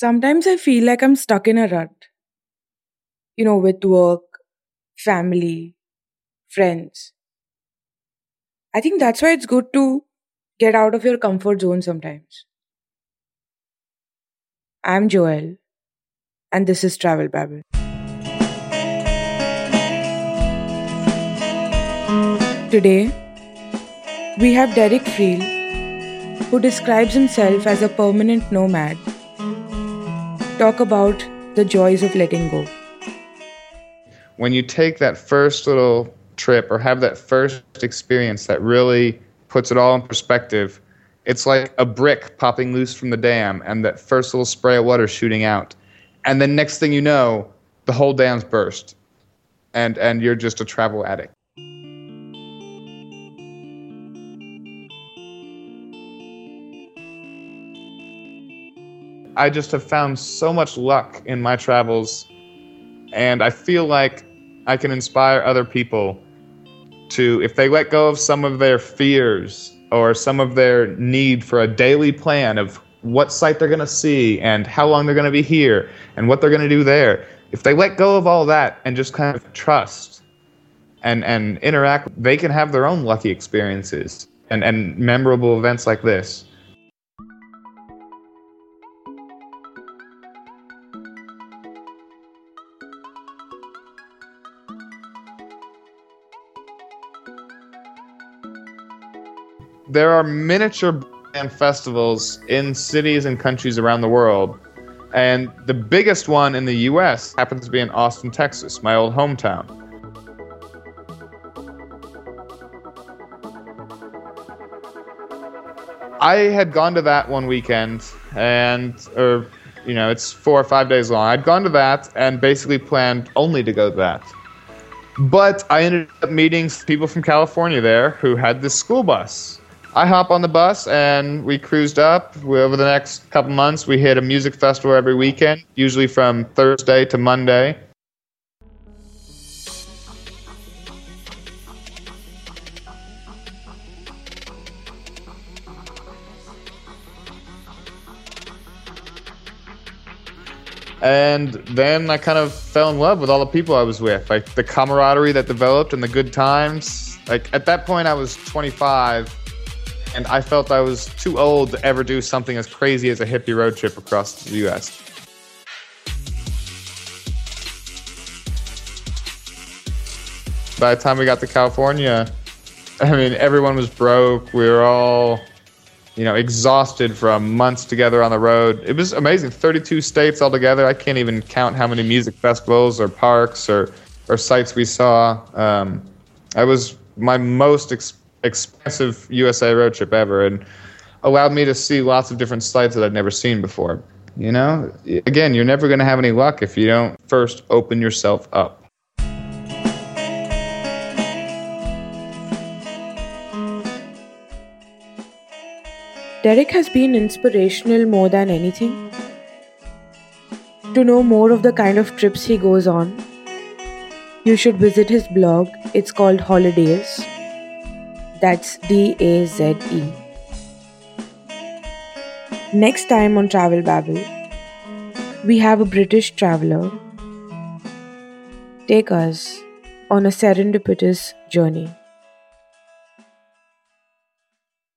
Sometimes I feel like I'm stuck in a rut. You know, with work, family, friends. I think that's why it's good to get out of your comfort zone sometimes. I'm Joelle, and this is Travel Babble. Today, we have Derek Freal, who describes himself as a permanent nomad, talk about the joys of letting go. When you take that first little trip or have that first experience that really puts it all in perspective, it's like a brick popping loose from the dam and that first little spray of water shooting out. And then next thing you know, the whole dam's burst. And and you're just a travel addict. I just have found so much luck in my travels, and I feel like I can inspire other people to, if they let go of some of their fears or some of their need for a daily plan of what site they're going to see and how long they're going to be here and what they're going to do there, if they let go of all that and just kind of trust and, and interact, they can have their own lucky experiences and, and memorable events like this. There are miniature band festivals in cities and countries around the world. And the biggest one in the US happens to be in Austin, Texas, my old hometown. I had gone to that one weekend and or you know, it's 4 or 5 days long. I'd gone to that and basically planned only to go to that. But I ended up meeting people from California there who had this school bus I hop on the bus and we cruised up. We, over the next couple months, we hit a music festival every weekend, usually from Thursday to Monday. And then I kind of fell in love with all the people I was with, like the camaraderie that developed and the good times. Like at that point, I was 25 and I felt I was too old to ever do something as crazy as a hippie road trip across the U.S. By the time we got to California, I mean, everyone was broke. We were all, you know, exhausted from months together on the road. It was amazing. 32 states altogether. I can't even count how many music festivals or parks or, or sites we saw. Um, I was my most expensive USA road trip ever, and allowed me to see lots of different sites that I'd never seen before. You know, again, you're never going to have any luck if you don't first open yourself up. Derek has been inspirational more than anything. To know more of the kind of trips he goes on, you should visit his blog. It's called Holidaze. That's D A Z E. Next time on Travel Babble, we have a British traveler take us on a serendipitous journey.